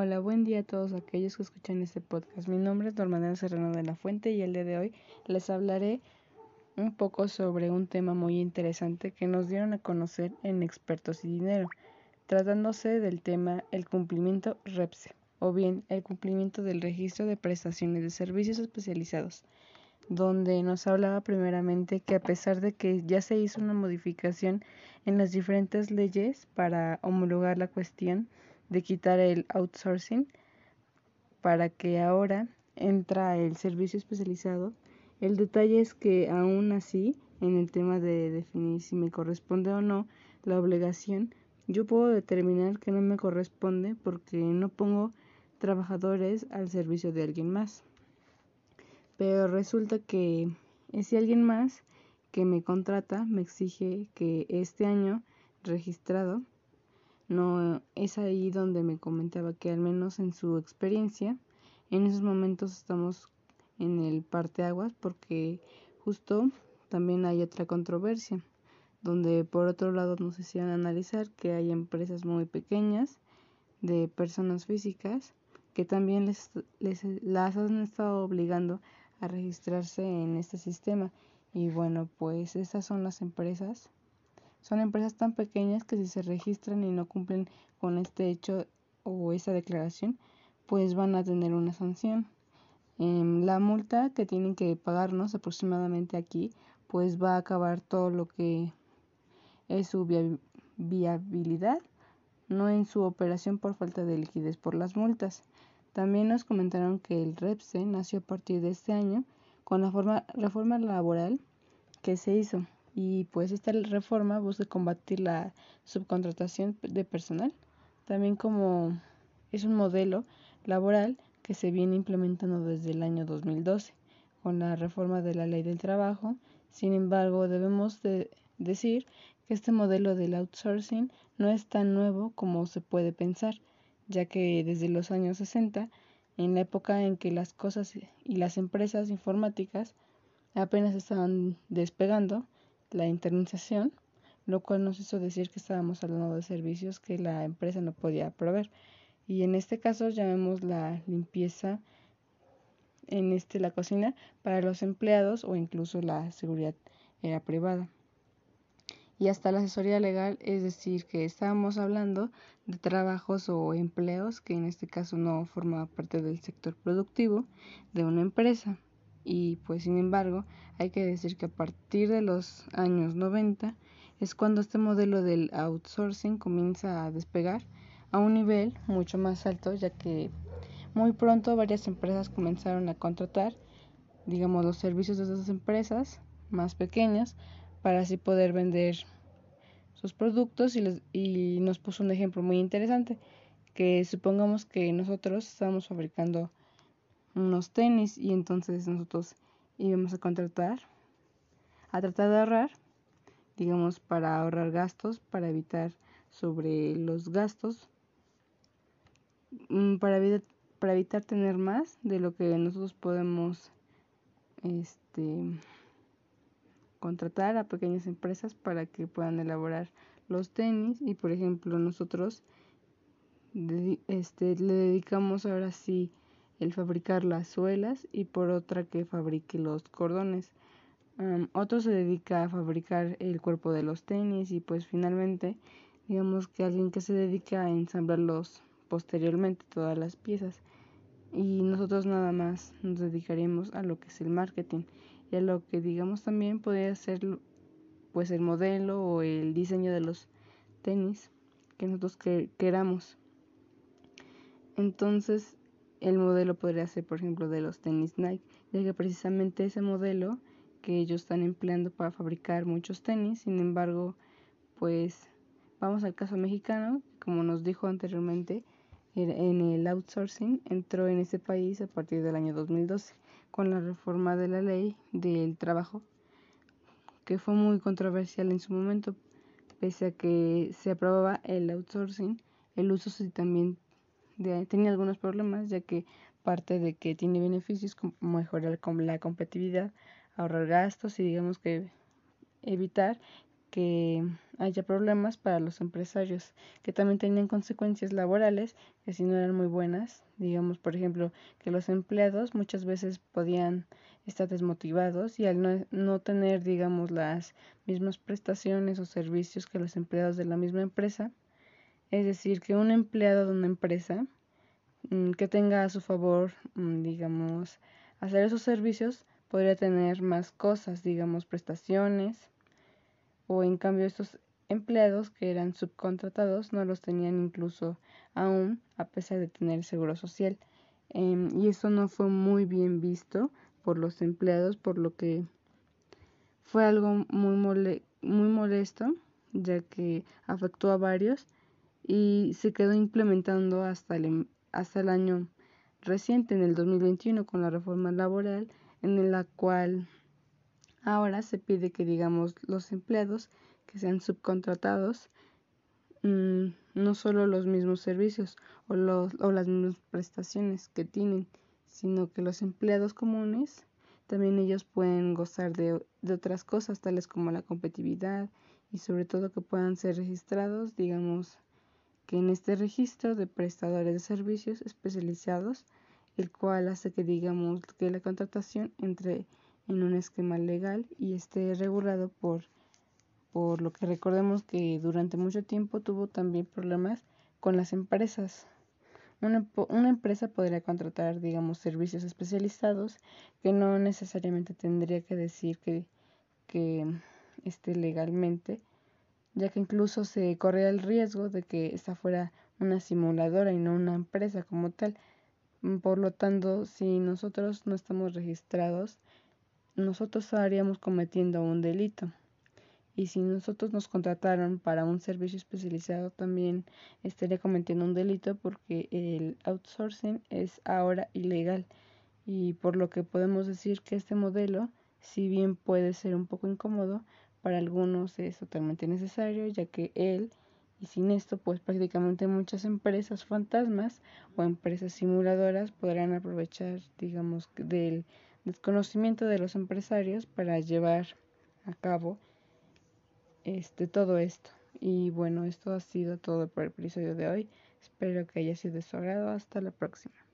Hola, buen día a todos aquellos que escuchan este podcast. Mi nombre es Normanela Serrano de la Fuente y el día de hoy les hablaré un poco sobre un tema muy interesante que nos dieron a conocer en Expertos y Dinero, tratándose del tema el cumplimiento REPSE, o bien el cumplimiento del registro de prestaciones de servicios especializados, donde nos hablaba primeramente que a pesar de que ya se hizo una modificación en las diferentes leyes para homologar la cuestión, de quitar el outsourcing para que ahora entra el servicio especializado. El detalle es que aún así, en el tema de definir si me corresponde o no la obligación, yo puedo determinar que no me corresponde porque no pongo trabajadores al servicio de alguien más. Pero resulta que ese alguien más que me contrata me exige que este año registrado no es ahí donde me comentaba que al menos en su experiencia, en esos momentos estamos en el parteaguas porque justo también hay otra controversia, donde por otro lado nos hicieron analizar que hay empresas muy pequeñas de personas físicas que también les, les las han estado obligando a registrarse en este sistema. Y bueno pues esas son las empresas son empresas tan pequeñas que si se registran y no cumplen con este hecho o esa declaración, pues van a tener una sanción. Em, la multa que tienen que pagarnos aproximadamente aquí, pues va a acabar todo lo que es su viabilidad, no en su operación por falta de liquidez por las multas. También nos comentaron que el REPSE nació a partir de este año con la forma, reforma laboral que se hizo y pues esta reforma busca combatir la subcontratación de personal, también como es un modelo laboral que se viene implementando desde el año 2012 con la reforma de la ley del trabajo. Sin embargo, debemos de decir que este modelo del outsourcing no es tan nuevo como se puede pensar, ya que desde los años 60, en la época en que las cosas y las empresas informáticas apenas estaban despegando, la internalización, lo cual nos hizo decir que estábamos hablando de servicios que la empresa no podía proveer. Y en este caso llamemos la limpieza en este la cocina para los empleados o incluso la seguridad era privada. Y hasta la asesoría legal, es decir, que estábamos hablando de trabajos o empleos que en este caso no formaba parte del sector productivo de una empresa y pues sin embargo hay que decir que a partir de los años 90 es cuando este modelo del outsourcing comienza a despegar a un nivel mucho más alto ya que muy pronto varias empresas comenzaron a contratar digamos los servicios de esas empresas más pequeñas para así poder vender sus productos y, y nos puso un ejemplo muy interesante que supongamos que nosotros estamos fabricando unos tenis y entonces nosotros íbamos a contratar, a tratar de ahorrar, digamos, para ahorrar gastos, para evitar sobre los gastos, mm, para evitar, para evitar tener más de lo que nosotros podemos este, contratar a pequeñas empresas para que puedan elaborar los tenis y por ejemplo nosotros este, le dedicamos ahora sí el fabricar las suelas y por otra que fabrique los cordones. otro se dedica a fabricar el cuerpo de los tenis y pues finalmente digamos que alguien que se dedica a ensamblarlos posteriormente todas las piezas y nosotros nada más nos dedicaremos a lo que es el marketing y a lo que digamos también podría ser pues el modelo o el diseño de los tenis que nosotros queramos entonces el modelo podría ser, por ejemplo, de los tenis Nike, ya que precisamente ese modelo que ellos están empleando para fabricar muchos tenis, sin embargo, pues vamos al caso mexicano, como nos dijo anteriormente, en el outsourcing entró en ese país a partir del año 2012 con la reforma de la ley del trabajo, que fue muy controversial en su momento, pese a que se aprobaba el outsourcing, el uso sí también tenía algunos problemas, ya que parte de que tiene beneficios como mejorar la competitividad, ahorrar gastos y digamos que evitar que haya problemas para los empresarios, que también tenían consecuencias laborales que si no eran muy buenas, digamos por ejemplo que los empleados muchas veces podían estar desmotivados y al no, no tener digamos las mismas prestaciones o servicios que los empleados de la misma empresa, es decir, que un empleado de una empresa mm, que tenga a su favor, mm, digamos, hacer esos servicios, podría tener más cosas, digamos, prestaciones, o en cambio estos empleados que eran subcontratados no los tenían incluso aún a pesar de tener seguro social. Em, y eso no fue muy bien visto por los empleados, por lo que fue algo muy, muy molesto, ya que afectó a varios y se quedó implementando hasta el, hasta el año reciente, en el 2021, con la reforma laboral, en la cual ahora se pide que, digamos, los empleados que sean subcontratados, mm, no solo los mismos servicios o, los, o las mismas prestaciones que tienen, sino que los empleados comunes también ellos pueden gozar de, de otras cosas, tales como la competitividad y sobre todo que puedan ser registrados, digamos, que en este registro de prestadores de servicios especializados, el cual hace que digamos que la contratación entre en un esquema legal y esté regulado por, por lo que recordemos que durante mucho tiempo tuvo también problemas con las empresas. Una, una, empresa podría contratar, digamos, servicios especializados que no necesariamente tendría que decir que, que esté legalmente, ya que incluso se corría el riesgo de que esta fuera una simuladora y no una empresa como tal. Mm, por lo tanto, si nosotros no estamos registrados, nosotros estaríamos cometiendo un delito. Y si nosotros nos contrataron para un servicio especializado, también estaría cometiendo un delito porque el outsourcing es ahora ilegal. Y por lo que podemos decir que este modelo, si bien puede ser un poco incómodo, para algunos es totalmente necesario, ya que él, y sin esto, pues prácticamente muchas empresas fantasmas o empresas simuladoras podrán aprovechar, digamos, del desconocimiento de los empresarios para llevar a cabo este todo esto. Y bueno, esto ha sido todo por el episodio de hoy. Espero que haya sido de su agrado. Hasta la próxima.